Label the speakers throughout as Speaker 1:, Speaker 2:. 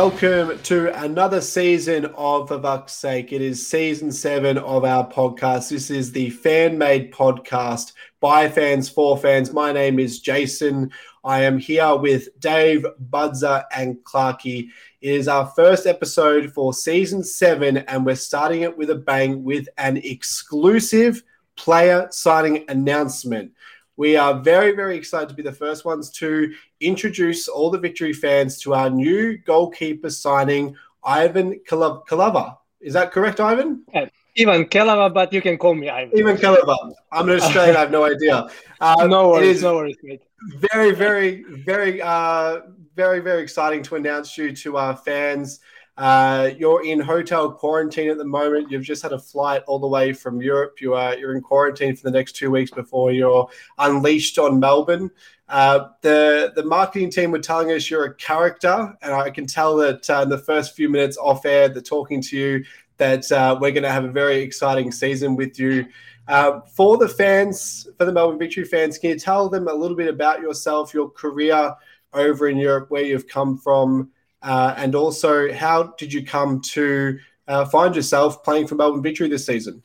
Speaker 1: Welcome to another season of For Vuck's Sake. It is season seven of our podcast. This is the fan made podcast by fans for fans. My name is Jason. I am here with Dave, Budzer, and Clarky. It is our first episode for season seven, and we're starting it with a bang with an exclusive player signing announcement. We are very, very excited to be the first ones to introduce all the Victory fans to our new goalkeeper signing, Ivan Kalava. Is that correct, Ivan?
Speaker 2: Uh, Ivan Kelava, but you can call me Ivan.
Speaker 1: Ivan Kalava. I'm an Australian. I have no idea.
Speaker 2: Uh, no worries. No worries, mate.
Speaker 1: Very, very, very, uh, very, very exciting to announce you to our fans. Uh, you're in hotel quarantine at the moment. You've just had a flight all the way from Europe. You are you're in quarantine for the next two weeks before you're unleashed on Melbourne. Uh, the the marketing team were telling us you're a character, and I can tell that uh, in the first few minutes off air, they're talking to you that uh, we're going to have a very exciting season with you. Uh, for the fans, for the Melbourne Victory fans, can you tell them a little bit about yourself, your career over in Europe, where you've come from? Uh, and also, how did you come to uh, find yourself playing for Melbourne Victory this season?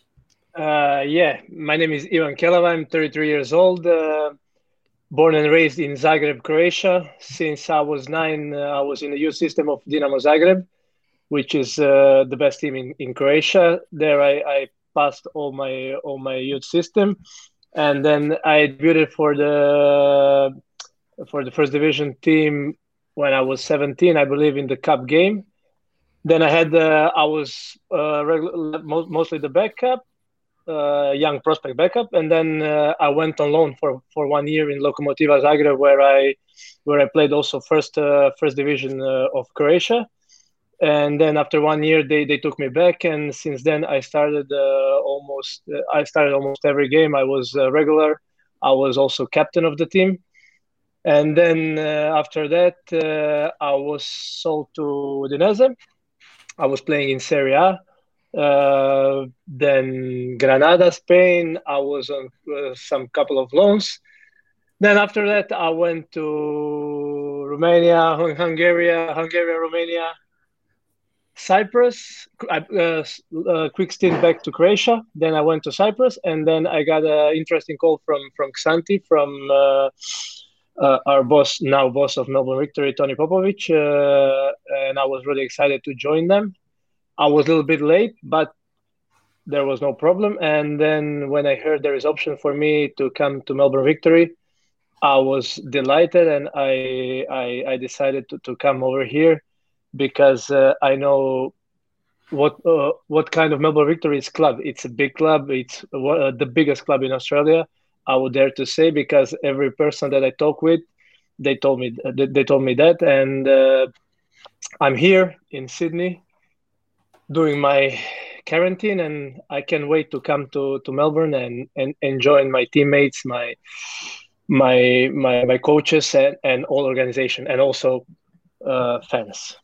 Speaker 2: Uh, yeah, my name is Ivan Kelava. I'm 33 years old, uh, born and raised in Zagreb, Croatia. Since I was nine, uh, I was in the youth system of Dinamo Zagreb, which is uh, the best team in, in Croatia. There, I, I passed all my all my youth system, and then I debuted for the for the first division team when I was 17, I believe, in the cup game. Then I had uh, I was uh, mostly the backup, uh, young prospect backup, and then uh, I went on loan for, for one year in Lokomotiva Zagreb, where I where I played also first uh, first division uh, of Croatia. And then after one year, they, they took me back, and since then I started almost I started almost every game. I was regular. I was also captain of the team and then uh, after that, uh, I was sold to Udinese. I was playing in Serie A. Uh, then Granada, Spain. I was on uh, some couple of loans. Then after that, I went to Romania, Hungary, Hungary, Romania, Cyprus. Uh, uh, quick stint back to Croatia. Then I went to Cyprus, and then I got an interesting call from from Xanthi from uh, our boss, now boss of Melbourne Victory, Tony Popovic, uh, and I was really excited to join them. I was a little bit late, but there was no problem. And then when I heard there is option for me to come to Melbourne Victory, I was delighted, and I I, I decided to, to come over here because uh, I know what uh, what kind of Melbourne Victory is club. It's a big club. It's uh, the biggest club in Australia I would dare to say because every person that I talk with, they told me they told me that, and uh, I'm here in Sydney doing my quarantine, and I can't wait to come to, to Melbourne and, and, join my teammates, my my my my coaches, and, and all organization, and also uh, fans.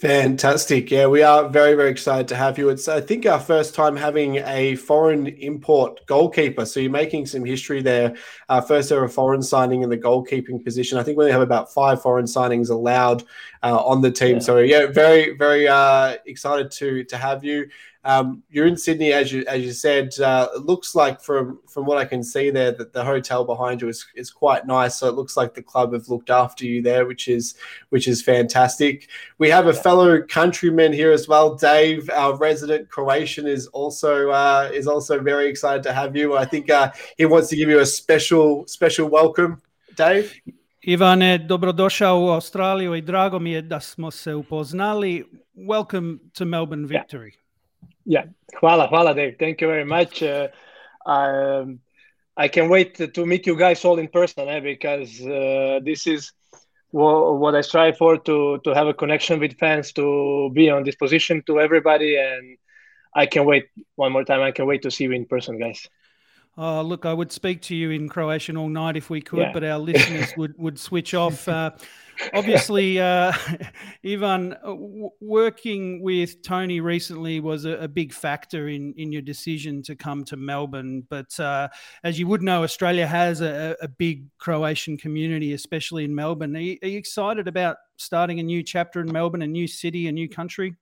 Speaker 1: Fantastic. Yeah, we are very, very excited to have you. It's, I think, our first time having a foreign import goalkeeper. So you're making some history there. Our first ever foreign signing in the goalkeeping position. I think we only have about five foreign signings allowed uh, on the team. Yeah. So, yeah, very, very uh, excited to, to have you. Um, you're in Sydney, as you as you said. Uh, it looks like from from what I can see there that the hotel behind you is, is quite nice. So it looks like the club have looked after you there, which is which is fantastic. We have a fellow countryman here as well, Dave, our resident Croatian, is also uh, is also very excited to have you. I think uh, he wants to give you a special special welcome, Dave.
Speaker 3: Ivane, dobrodošao u Australiju i drago mi je da smo se upoznali. Welcome to Melbourne Victory.
Speaker 2: Yeah. Yeah, hvala, hvala, Dave. Thank you very much. Uh, um, I can wait to meet you guys all in person eh, because uh, this is what I strive for to to have a connection with fans, to be on this position to everybody, and I can wait one more time. I can wait to see you in person, guys.
Speaker 3: Oh, look, I would speak to you in Croatian all night if we could, yeah. but our listeners would, would switch off. Uh, obviously, uh, Ivan, uh, working with Tony recently was a, a, big factor in, in your decision to come to Melbourne. But uh, as you would know, Australia has a, a, big Croatian community, especially in Melbourne. Are you, are you excited about starting a new chapter in Melbourne, a new city, a new country?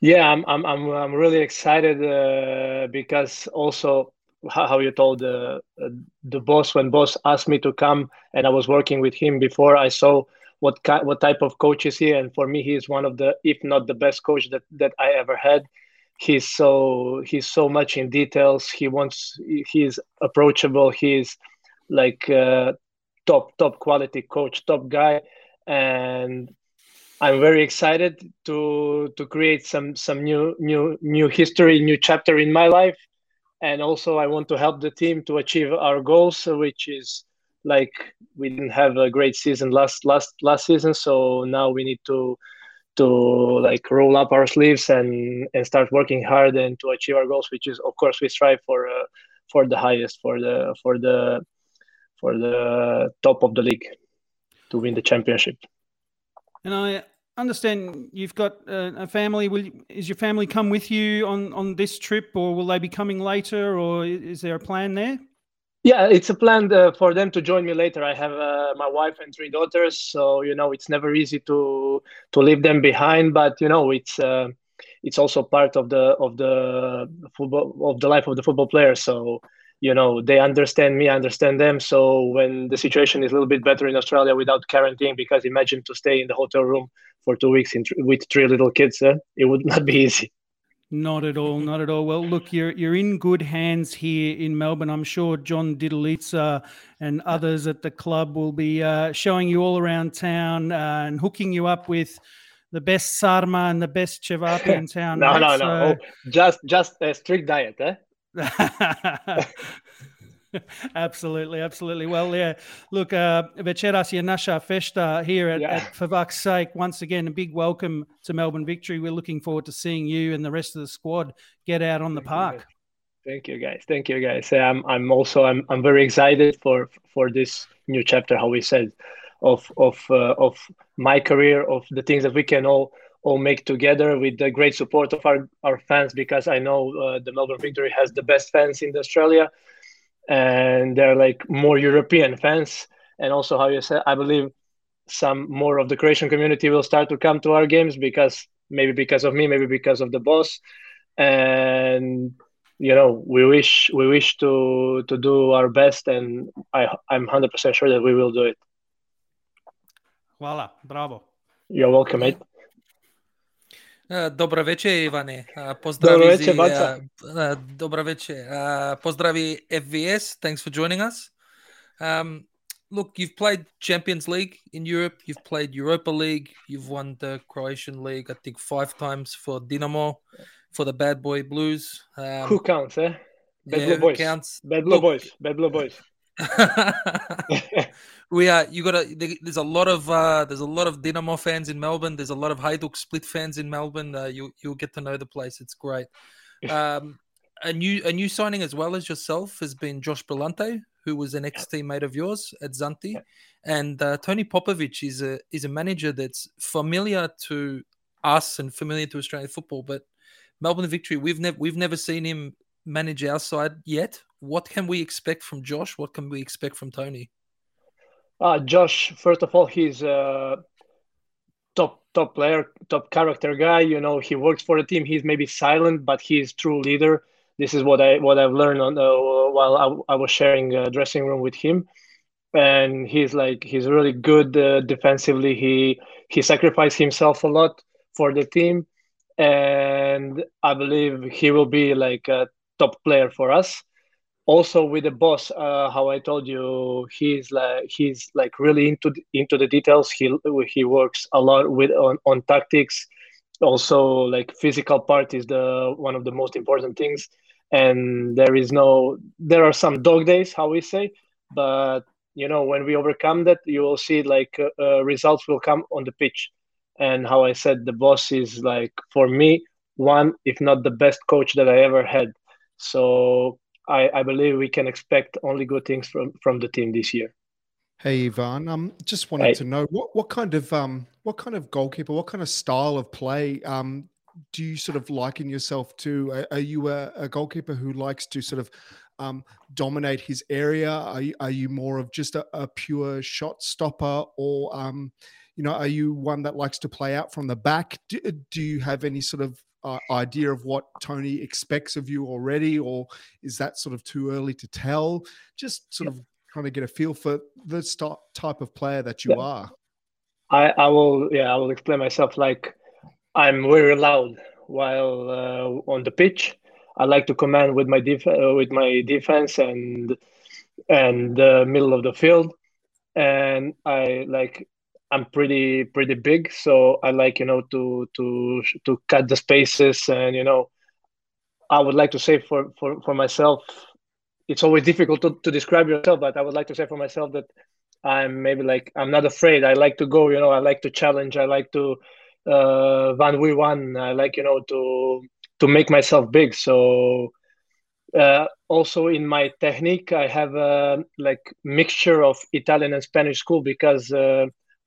Speaker 2: Yeah, I'm I'm I'm, I'm really excited uh, because also how you told the uh, the boss when boss asked me to come and I was working with him before I saw what what type of coach is he and for me he is one of the if not the best coach that that I ever had. He's so he's so much in details. He wants he's approachable. He's like uh, top top quality coach top guy. And I'm very excited to to create some some new new new history, new chapter in my life, and also I want to help the team to achieve our goals, which is like we didn't have a great season last last last season, so now we need to to like roll up our sleeves and and start working hard and to achieve our goals, which is of course we strive for uh, for the highest for the for the for the top of the league to win the championship.
Speaker 3: And I understand you've got a family. Will is your family come with you on on this trip, or will they be coming later, or is there a plan there?
Speaker 2: Yeah, it's a plan uh, for them to join me later. I have uh, my wife and three daughters, so you know it's never easy to to leave them behind. But you know it's uh, it's also part of the of the football of the life of the football player. So you know they understand me i understand them so when the situation is a little bit better in australia without quarantine because imagine to stay in the hotel room for two weeks in, with three little kids eh? it would not be easy
Speaker 3: not at all, not at all. Well, look, you're you're in good hands here in Melbourne. I'm sure John Didulica and others at the club will be uh, showing you all around town uh, and hooking you up with the best sarma and the best cevapi in town.
Speaker 2: no, no, no, no. Oh, just just a strict diet, eh?
Speaker 3: absolutely, absolutely. Well, yeah. Look, uh, je festa here at, yeah. at For Fuck's Sake. Once again, a big welcome to Melbourne Victory. We're looking forward to seeing you and the rest of the squad get out on the park.
Speaker 2: You, Thank you, guys. Thank you, guys. I'm, I'm also, I'm, I'm very excited for, for this new chapter. How we said, of, of, uh, of my career, of the things that we can all all make together with the great support of our, our fans because I know uh, the Melbourne Victory has the best fans in Australia and they're like more European fans. And also, how you said, I believe some more of the Croatian community will start to come to our games because maybe because of me, maybe because of the boss. And you know, we wish we wish to to do our best, and I I'm hundred percent sure that we will do it.
Speaker 3: Voila, bravo.
Speaker 2: You're welcome, mate.
Speaker 4: Dobro večer, Ivane. Pozdravi Dobro večer, Baca. Uh, dobro večer. Uh, pozdravi FVS. Thanks for joining us. Um, look, you've played Champions League in Europe. You've played Europa League. You've won the Croatian League, I think, five times for Dinamo, for the Bad Boy Blues.
Speaker 2: Um, Who counts, eh? Bad yeah, Blue Boys. Counts. Bad Blue look, Boys. Bad Blue Boys.
Speaker 4: we are. You got to. There's a lot of. Uh, there's a lot of Dinamo fans in Melbourne. There's a lot of Hajduk Split fans in Melbourne. Uh, you you'll get to know the place. It's great. Um, a new a new signing as well as yourself has been Josh Brillante, who was an ex teammate of yours at Xanthi, and uh, Tony Popovic is a is a manager that's familiar to us and familiar to Australian football, but Melbourne Victory we've never we've never seen him manage our side yet. What can we expect from Josh? What can we expect from Tony?
Speaker 2: Uh, Josh, first of all, he's a top top player, top character guy. You know, he works for the team. He's maybe silent, but he's true leader. This is what I what I've learned on uh, while I, I, was sharing a dressing room with him. And he's like he's really good uh, defensively. He he sacrificed himself a lot for the team, and I believe he will be like a top player for us also with the boss uh, how i told you he's like he's like really into into the details. He he works a lot with on, on tactics. Also like physical part is the one of the most important things. And there is no there are some dog days how we say but you know when we overcome that you will see like uh, uh, results will come on the pitch. And how i said the boss is like for me one if not the best coach that i ever had. So I, I believe we can expect only good things from from the team this year.
Speaker 5: Hey Ivan, um, just wanted hey. to know what, what kind of um, what kind of goalkeeper, what kind of style of play um, do you sort of liken yourself to? Are, are you a, a, goalkeeper who likes to sort of um, dominate his area? Are you, are you more of just a, a pure shot stopper, or um, you know, are you one that likes to play out from the back? Do, do you have any sort of uh, idea of what Tony expects of you already, or is that sort of too early to tell? Just sort yeah. of kind of get a feel for the type of player that you yeah. are.
Speaker 2: I, I will, yeah, I will explain myself. Like I'm very loud while uh, on the pitch. I like to command with my def- uh, with my defense and and the middle of the field, and I like I'm pretty pretty big, so I like you know to to to cut the spaces and you know I would like to say for for for myself it's always difficult to, to describe yourself, but I would like to say for myself that I'm maybe like I'm not afraid. I like to go, you know, I like to challenge. I like to uh, one v one. I like you know to to make myself big. So uh, also in my technique, I have a like mixture of Italian and Spanish school because uh,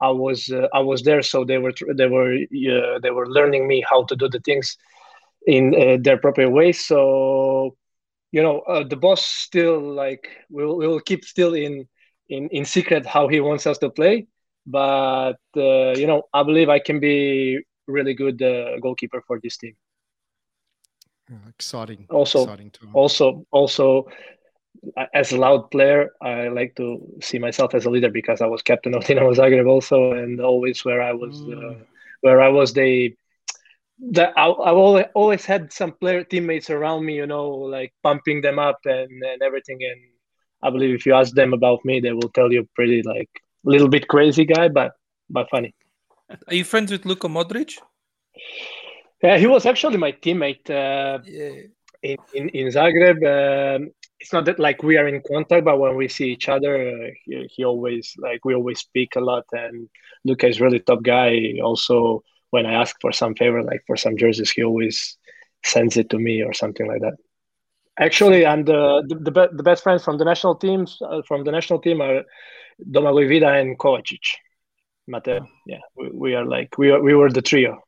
Speaker 2: I was uh, I was there, so they were they were uh, they were learning me how to do the things in uh, their proper way. So you know uh, the boss still like will will keep still in in in secret how he wants us to play. But uh, you know i believe i can be really good uh, goalkeeper for this team.
Speaker 5: Exciting.
Speaker 2: Also
Speaker 5: exciting
Speaker 2: also also as a loud player i like to see myself as a leader because i was captain of dinamo zagreb also and always where i was uh, mm. where i was the that I, have always, always had some player teammates around me, you know, like pumping them up and, and everything. And I believe if you ask them about me, they will tell you pretty like a little bit crazy guy, but but funny.
Speaker 4: Are you friends with Luka Modric?
Speaker 2: Yeah, he was actually my teammate uh, yeah. in, in, in Zagreb. Um, it's not that like we are in contact, but when we see each other, uh, he, he always like we always speak a lot. And Luka is really top guy. Also, when I ask for some favor, like for some jerseys, he always sends it to me or something like that. Actually, and the the, the, the best friends from the national teams uh, from the national team are Domagoj Vida and Kovacic. Mateo, yeah, we, we are like we are, we were the trio.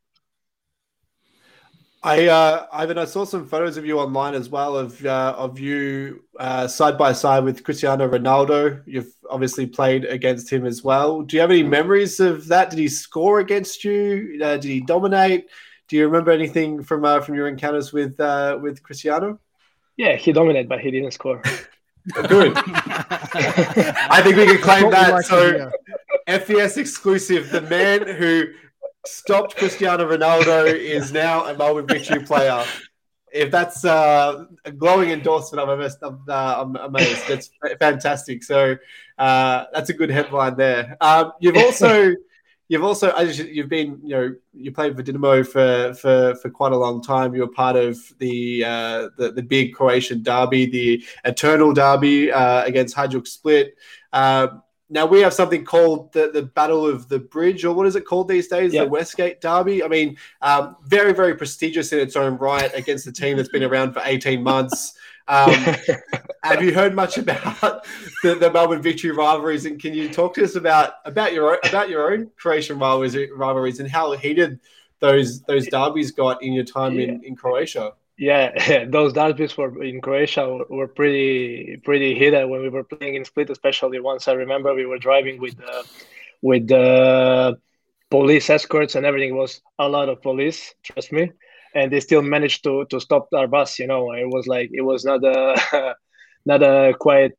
Speaker 1: I, uh, Ivan, I saw some photos of you online as well of uh, of you uh, side by side with Cristiano Ronaldo. You've obviously played against him as well. Do you have any memories of that? Did he score against you? Uh, did he dominate? Do you remember anything from uh, from your encounters with uh, with Cristiano?
Speaker 2: Yeah, he dominated, but he didn't score.
Speaker 1: Good. I think we can claim that. so, FVS exclusive: the man who stopped Cristiano Ronaldo is now a Melbourne Victory player. If that's uh, a glowing endorsement, I'm, amazed, I'm, uh, I'm amazed. That's fantastic. So uh, that's a good headline there. Um, you've also you've also you've been you know you played for Dinamo for for for quite a long time. You were part of the uh, the, the big Croatian derby, the eternal derby uh, against Hajduk Split. Uh, now we have something called the, the Battle of the Bridge, or what is it called these days? Yep. The Westgate Derby. I mean, um, very, very prestigious in its own right against a team that's been around for 18 months. Um, have you heard much about the, the, Melbourne Victory rivalries? And can you talk to us about about your own, about your own Croatian rivalries, rivalries and how heated those those derbies got in your time yeah. in, in Croatia?
Speaker 2: Yeah, those derbies were in Croatia were pretty pretty heated when we were playing in Split, especially once I remember we were driving with uh, with uh, police escorts and everything was a lot of police, trust me, and they still managed to to stop our bus. You know, it was like it was not a not a quite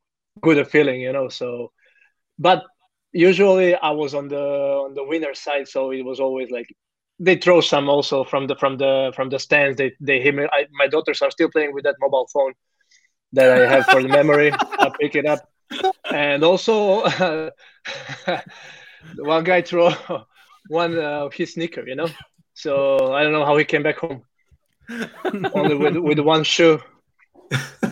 Speaker 2: good feeling, you know. So, but usually I was on the on the winner side, so it was always like they throw some also from the from the from the stands. They they hit me. I, my daughters are still playing with that mobile phone that I have for the memory. I pick it up, and also uh, one guy threw one of uh, his sneaker. You know, so I don't know how he came back home only with with one shoe,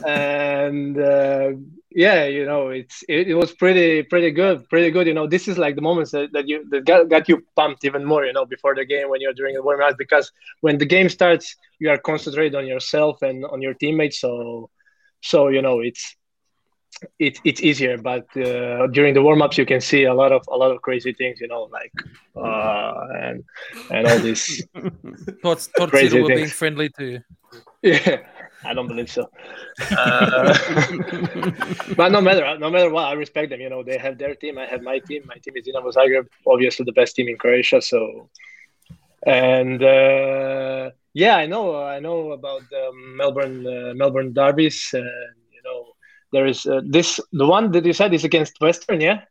Speaker 2: and. Uh, yeah you know it's it, it, was pretty pretty good pretty good you know. This is like the moments that, that you that got, got you pumped even more you know before the game when you're doing the warm up because when the game starts you are concentrated on yourself and on your teammates so so you know it's it's it's easier. But uh, during the warm-ups you can see a lot of a lot of crazy things you know like uh, and and all this
Speaker 4: thoughts thoughts crazy were being friendly to you.
Speaker 2: Yeah i don't believe so uh, but no matter no matter what i respect them you know they have their team i have my team my team is dinamo zagreb obviously the best team in croatia so and uh, yeah i know i know about the melbourne uh, melbourne derbies and you know there is uh, this the one that you said is against Western, yeah.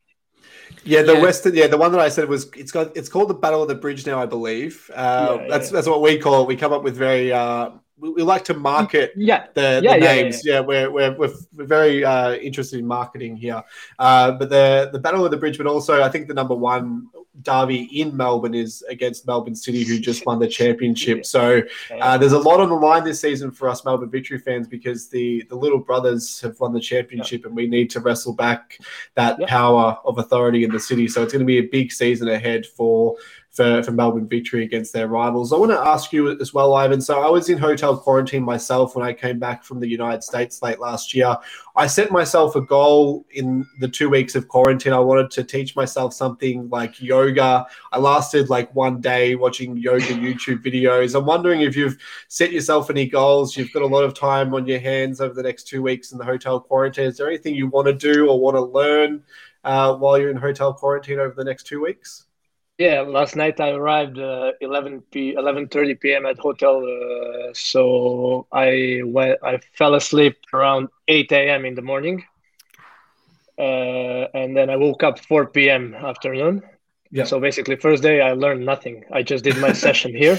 Speaker 1: Yeah, the yeah. Western. Yeah, the one that I said was it's got it's called the Battle of the Bridge now, I believe. Uh, yeah, that's yeah. that's what we call it. We come up with very uh, we, we like to market
Speaker 2: yeah.
Speaker 1: the,
Speaker 2: the
Speaker 1: names. Yeah, we're, we're, we're very uh, interested in marketing here. Uh, but the the Battle of the Bridge, but also I think the number one derby in Melbourne is against Melbourne City, who just won the championship. So uh, there's a lot on the line this season for us Melbourne Victory fans because the the little brothers have won the championship, and we need to wrestle back that power of authority in the city. So it's going to be a big season ahead for for, for Melbourne victory against their rivals. I want to ask you as well, Ivan. So I was in hotel quarantine myself when I came back from the United States late last year. I set myself a goal in the two weeks of quarantine. I wanted to teach myself something like yoga. I lasted like one day watching yoga YouTube videos. I'm wondering if you've set yourself any goals. You've got a lot of time on your hands over the next two weeks in the hotel quarantine. Is there anything you want to do or want to learn uh, while you're in hotel quarantine over the next two weeks?
Speaker 2: Yeah, last night I arrived uh, 11 p 11:30 p.m. at hotel, uh, so I went. I fell asleep around 8 a.m. in the morning, uh, and then I woke up 4 p.m. afternoon. Yeah. So basically, first day I learned nothing. I just did my session here.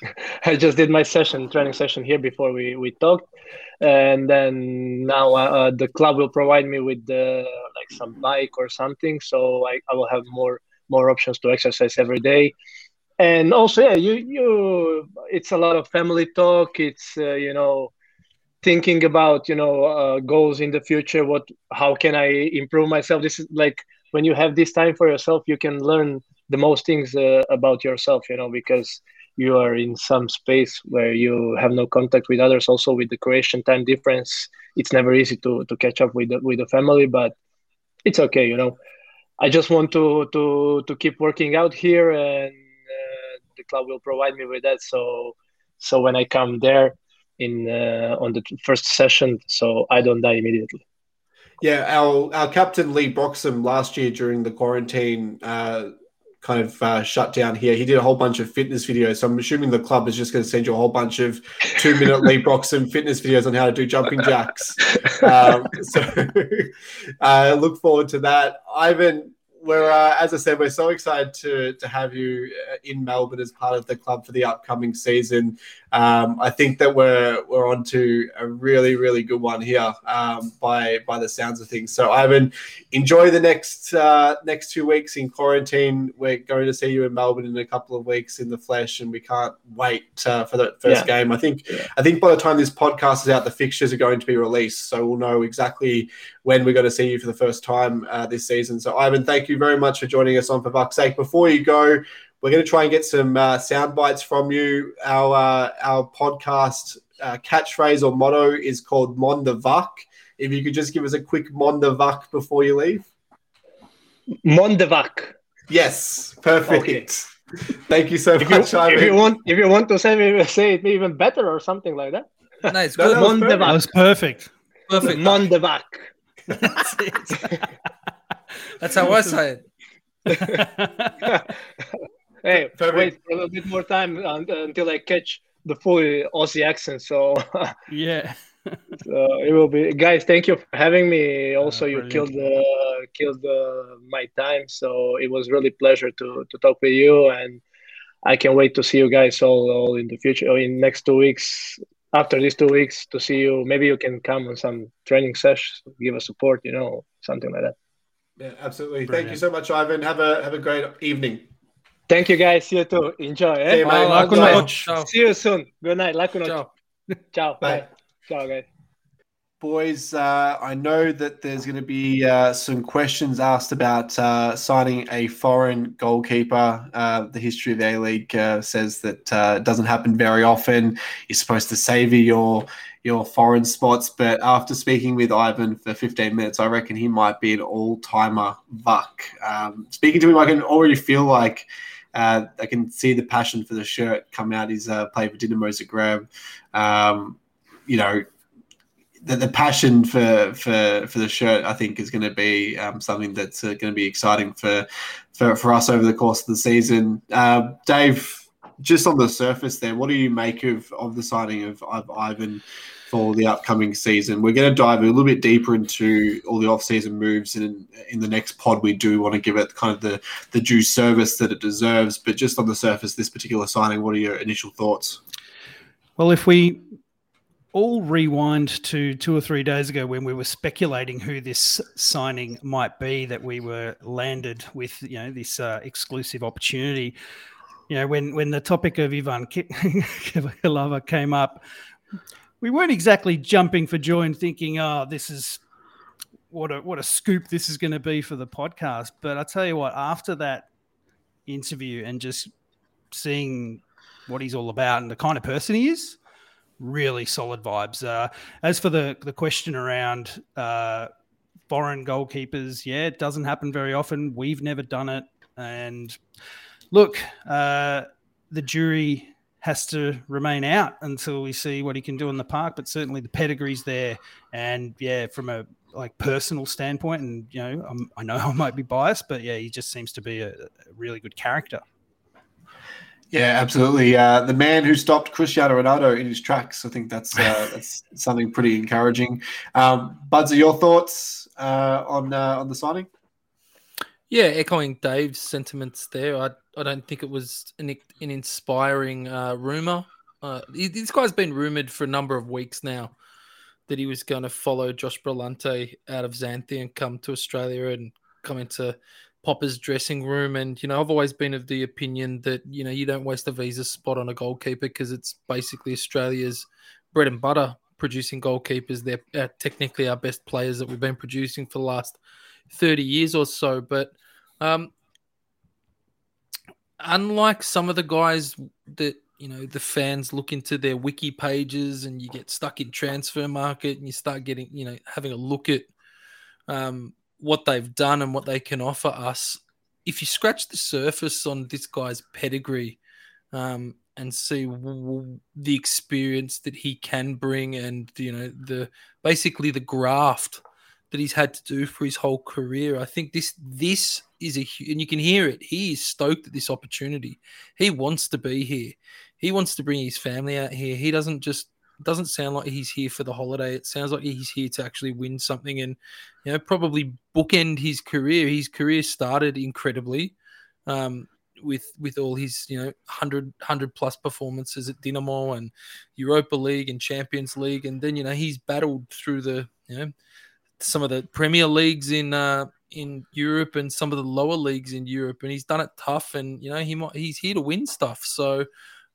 Speaker 2: I just did my session, training session here before we we talked, and then now uh, the club will provide me with the, like some bike or something, so I, I will have more more options to exercise every day. And also yeah you you it's a lot of family talk. It's uh, you know thinking about you know uh, goals in the future. What how can i improve myself? This is like when you have this time for yourself you can learn the most things uh, about yourself you know because you are in some space where you have no contact with others. Also with the croatian time difference it's never easy to to catch up with the, with the family but it's okay you know I just want to to to keep working out here, and uh, the club will provide me with that. So so when I come there in uh, on the first session, so I don't die immediately.
Speaker 1: Yeah, our our captain Lee Broxham last year during the quarantine. Uh, kind of uh, shut down here. He did a whole bunch of fitness videos. So I'm assuming the club is just going to send you a whole bunch of two minute Lee Broxham fitness videos on how to do jumping jacks. Um, so uh, look forward to that. Ivan, we're uh, as I said, we're so excited to to have you uh, in Melbourne as part of the club for the upcoming season. Um, I think that we're we're on to a really really good one here um, by by the sounds of things. So Ivan, enjoy the next uh, next two weeks in quarantine. We're going to see you in Melbourne in a couple of weeks in the flesh, and we can't wait uh, for that first yeah. game. I think yeah. I think by the time this podcast is out, the fixtures are going to be released, so we'll know exactly when we're going to see you for the first time uh, this season. So Ivan, thank you very much for joining us on for Vuck's sake. Before you go, we're going to try and get some uh, sound bites from you. Our uh, our podcast uh, catchphrase or motto is called Måndag vak. If you could just give us a quick Måndag vak before you leave.
Speaker 2: Måndag vak.
Speaker 1: Yes, perfect. Okay. Thank you so
Speaker 2: if
Speaker 1: much.
Speaker 2: You, if you want, if you want to say say it even better or something like that.
Speaker 4: Nice. Good.
Speaker 3: No, that, that was perfect.
Speaker 2: Perfect. Måndag vak.
Speaker 4: That's how I say
Speaker 2: it. Hey, Perfect. wait for a little bit more time until I catch the full Aussie accent. So
Speaker 3: yeah,
Speaker 2: so it will be. Guys, thank you for having me. Also, uh, you killed uh, killed uh, my time. So it was really pleasure to to talk with you, and I can wait to see you guys all, all in the future in next two weeks. After these two weeks, to see you, maybe you can come on some training sessions, give us support, you know, something like that.
Speaker 1: Yeah, absolutely. Brilliant. Thank you so much, Ivan. Have a have a great evening.
Speaker 2: Thank you guys. See you too. Enjoy. Eh?
Speaker 1: See, you,
Speaker 2: See you soon. Good night. Laku Ciao. Ciao.
Speaker 1: Bye. Bye.
Speaker 2: Ciao, guys.
Speaker 1: Boys, uh, I know that there's going to be uh, some questions asked about uh, signing a foreign goalkeeper. Uh, the history of the A League uh, says that uh, it doesn't happen very often. You're supposed to savor your your foreign spots. But after speaking with Ivan for 15 minutes, I reckon he might be an all timer buck. Um, speaking to him, I can already feel like uh, I can see the passion for the shirt come out. He's uh, played for Dinamo Zagreb. Um, you know, the, the passion for, for for the shirt, I think, is going to be um, something that's uh, going to be exciting for, for for us over the course of the season. Uh, Dave, just on the surface, there, what do you make of of the signing of, of Ivan? For the upcoming season. We're going to dive a little bit deeper into all the off-season moves, and in the next pod, we do want to give it kind of the the due service that it deserves. But just on the surface, this particular signing, what are your initial thoughts?
Speaker 3: Well, if we all rewind to two or three days ago when we were speculating who this signing might be that we were landed with you know this uh, exclusive opportunity you know when when the topic of Ivan Kelava came up we weren't exactly jumping for joy and thinking, oh, this is what a what a scoop this is going to be for the podcast. But I tell you what, after that interview and just seeing what he's all about and the kind of person he is, really solid vibes. Uh, as for the the question around uh, foreign goalkeepers, yeah, it doesn't happen very often. We've never done it, and look, uh, the jury has to remain out until we see what he can do in the park. But certainly the pedigree's there, and yeah, from a like personal standpoint, and you know, I'm, i know I might be biased, but yeah, he just seems to be a, a really good character.
Speaker 1: Yeah, absolutely. Uh, the man who stopped Cristiano Ronaldo in his tracks. I think that's uh, that's something pretty encouraging. Um, Buds, are your thoughts uh, on uh, on the signing?
Speaker 4: Yeah, echoing Dave's sentiments there. I, I don't think it was an, an inspiring uh, rumor. Uh, this guy's been rumored for a number of weeks now that he was going to follow Josh Brillante out of Xanthi and come to Australia and come into Popper's dressing room. And, you know, I've always been of the opinion that, you know, you don't waste a visa spot on a goalkeeper because it's basically Australia's bread and butter producing goalkeepers. They're uh, technically our best players that we've been producing for the last 30 years or so. But um, unlike some of the guys that you know the fans look into their wiki pages and you get stuck in transfer market and you start getting you know having a look at um, what they've done and what they can offer us if you scratch the surface on this guy's pedigree um, and see w- the experience that he can bring and you know the basically the graft that he's had to do for his whole career. I think this this is a and you can hear it. He is stoked at this opportunity. He wants to be here. He wants to bring his family out here. He doesn't just doesn't sound like he's here for the holiday. It sounds like he's here to actually win something and you know probably bookend his career. His career started incredibly. Um, with with all his you know 100 100 plus performances at Dinamo and Europa League and Champions League and then you know he's battled through the you know some of the Premier Leagues in uh, in Europe and some of the lower leagues in Europe, and he's done it tough. And you know he might, he's here to win stuff. So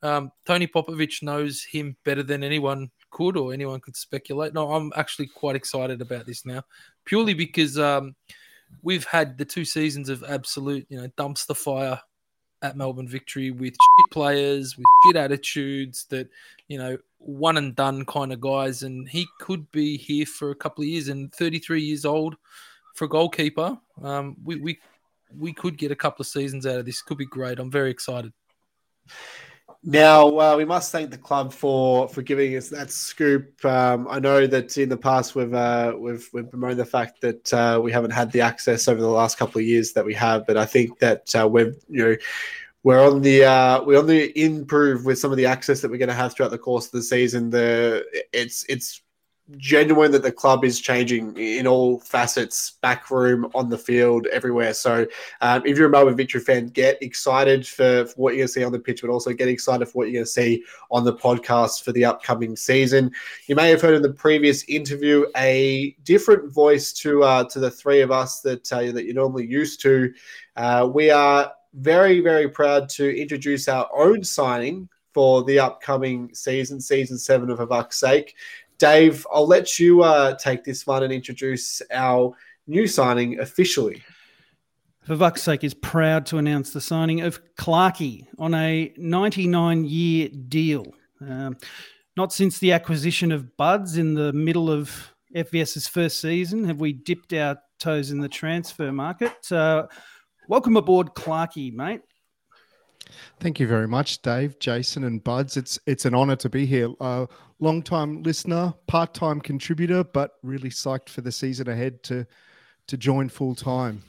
Speaker 4: um, Tony Popovic knows him better than anyone could or anyone could speculate. No, I'm actually quite excited about this now, purely because um, we've had the two seasons of absolute you know dumpster fire at Melbourne Victory with shit players, with shit attitudes that, you know, one and done kind of guys. And he could be here for a couple of years and 33 years old for a goalkeeper. Um, we, we, we could get a couple of seasons out of this. Could be great. I'm very excited.
Speaker 1: Now uh, we must thank the club for for giving us that scoop. Um, I know that in the past we've uh, we've we've bemoaned the fact that uh, we haven't had the access over the last couple of years that we have, but I think that uh, we've you know we're on the uh, we're on the improve with some of the access that we're going to have throughout the course of the season. The it's it's genuine that the club is changing in all facets, back room, on the field, everywhere. So, um, if you're a Melbourne Victory fan, get excited for, for what you're going to see on the pitch, but also get excited for what you're going to see on the podcast for the upcoming season. You may have heard in the previous interview a different voice to uh, to the three of us that uh, that you're normally used to. Uh, we are very, very proud to introduce our own signing for the upcoming season, season seven of A Vuck's Sake. Dave, I'll let you uh, take this one and introduce our new signing officially.
Speaker 3: For Vuck's sake, is proud to announce the signing of Clarkey on a 99 year deal. Um, not since the acquisition of Buds in the middle of FVS's first season have we dipped our toes in the transfer market. Uh, welcome aboard, Clarky, mate.
Speaker 5: Thank you very much, Dave, Jason, and Buds. It's it's an honour to be here. Uh, long time listener, part time contributor, but really psyched for the season ahead to to join full time.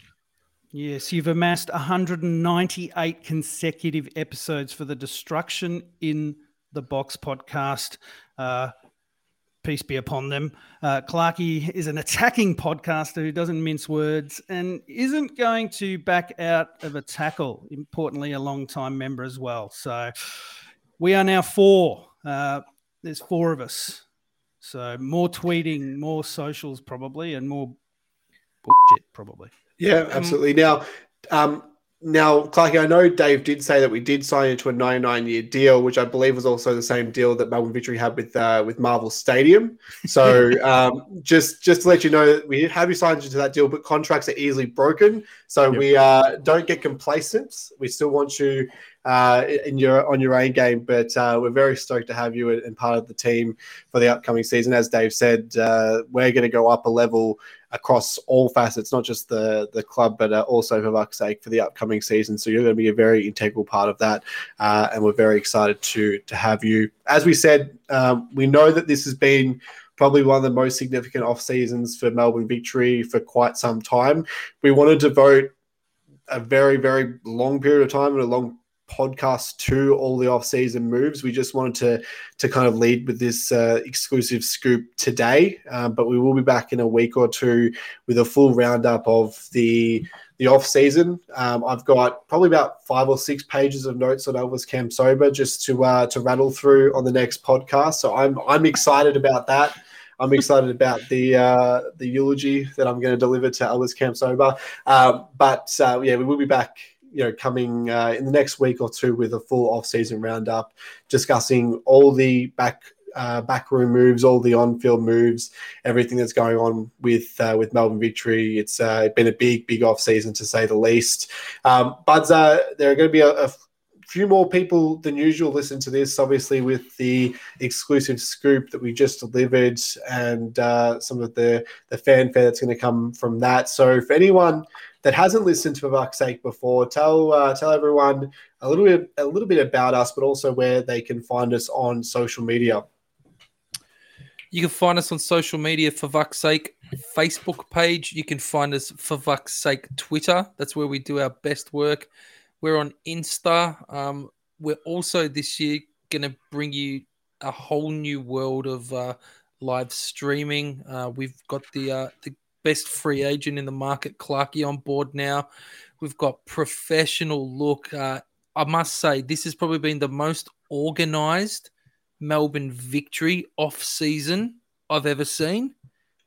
Speaker 3: Yes, you've amassed 198 consecutive episodes for the Destruction in the Box podcast. Uh, peace be upon them. Uh, Clarky is an attacking podcaster who doesn't mince words and isn't going to back out of a tackle. Importantly, a long-time member as well. So we are now four. Uh, there's four of us. So more tweeting, more socials probably, and more bullshit probably.
Speaker 1: Yeah, absolutely. Now, um, now, Clarky, I know Dave did say that we did sign into a 99 year deal, which I believe was also the same deal that Melbourne Victory had with uh, with Marvel Stadium. So, um, just just to let you know, we have you signed into that deal, but contracts are easily broken. So yep. we uh, don't get complacent. We still want you uh, in your on your own game, but uh, we're very stoked to have you and part of the team for the upcoming season. As Dave said, uh, we're going to go up a level across all facets, not just the the club, but uh, also for fuck's sake for the upcoming season. So you're going to be a very integral part of that, uh, and we're very excited to to have you. As we said, um, we know that this has been probably one of the most significant off seasons for Melbourne Victory for quite some time. We wanted to vote a very very long period of time and a long podcast to all the off-season moves. We just wanted to to kind of lead with this uh, exclusive scoop today, um, but we will be back in a week or two with a full roundup of the the off season. Um, I've got probably about five or six pages of notes on Elvis Kamsoba just to uh, to rattle through on the next podcast. So I'm I'm excited about that. I'm excited about the uh, the eulogy that I'm going to deliver to Elvis Kamsoba. Um, but uh, yeah, we will be back you know coming uh, in the next week or two with a full off-season roundup, discussing all the back uh, backroom moves, all the on-field moves, everything that's going on with uh, with Melbourne Victory. It's uh, been a big, big off-season to say the least. Um, but uh, there are going to be a, a few more people than usual listen to this, obviously, with the exclusive scoop that we just delivered and uh, some of the, the fanfare that's going to come from that. So, for anyone that hasn't listened to fuck's sake before, tell uh, tell everyone a little bit a little bit about us, but also where they can find us on social media.
Speaker 4: You can find us on social media for fuck's sake Facebook page. You can find us for fuck's sake Twitter. That's where we do our best work. We're on Insta. Um, we're also this year going to bring you a whole new world of uh, live streaming. Uh, we've got the uh, the best free agent in the market, Clarky, on board now. We've got professional look. Uh, I must say, this has probably been the most organized Melbourne victory off season I've ever seen.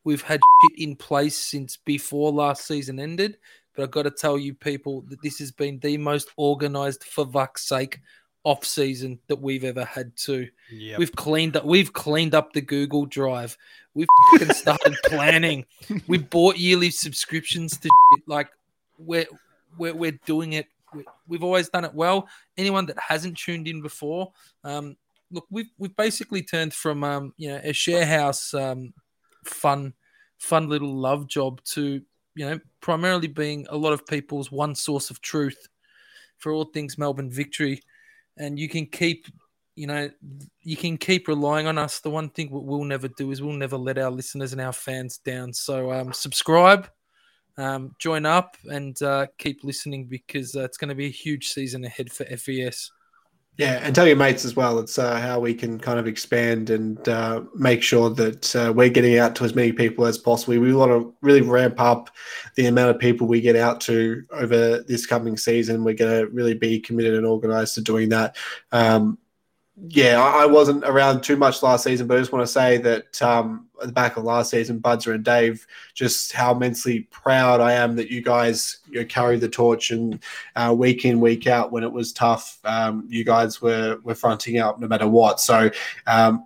Speaker 4: We've had shit in place since before last season ended, but I've got to tell you, people, that this has been the most organized for fuck's sake off season that we've ever had to. Yep. We've cleaned up. We've cleaned up the Google Drive. We've started planning. We've bought yearly subscriptions to shit. like we're we're we're doing it. We've always done it well. Anyone that hasn't tuned in before, um, look, we've we've basically turned from um, you know a share house um, fun fun little love job to you know primarily being a lot of people's one source of truth for all things Melbourne victory and you can keep you know you can keep relying on us. The one thing we'll never do is we'll never let our listeners and our fans down. So um, subscribe um, join up and uh, keep listening because uh, it's going to be a huge season ahead for fes
Speaker 1: yeah, and tell your mates as well. It's uh, how we can kind of expand and uh, make sure that uh, we're getting out to as many people as possible. We want to really ramp up the amount of people we get out to over this coming season. We're going to really be committed and organized to doing that. Um, yeah, I, wasn't around too much last season, but I just want to say that um, at the back of last season, Budzer and Dave, just how immensely proud I am that you guys you know, carried the torch and uh, week in, week out when it was tough, um, you guys were were fronting up no matter what. So um,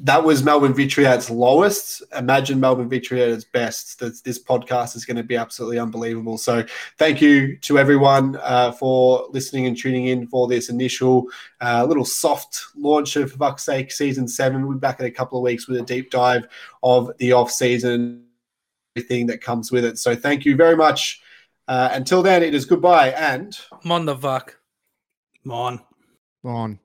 Speaker 1: that was Melbourne Victory at its lowest. Imagine Melbourne Victory at its best. This, this podcast is going to be absolutely unbelievable. So, thank you to everyone uh, for listening and tuning in for this initial uh, little soft launch of Fuck's Sake Season 7. We'll be back in a couple of weeks with a deep dive of the off season, everything that comes with it. So, thank you very much. Uh, until then, it is goodbye and.
Speaker 4: Mon the fuck.
Speaker 3: Mon.
Speaker 5: Mon.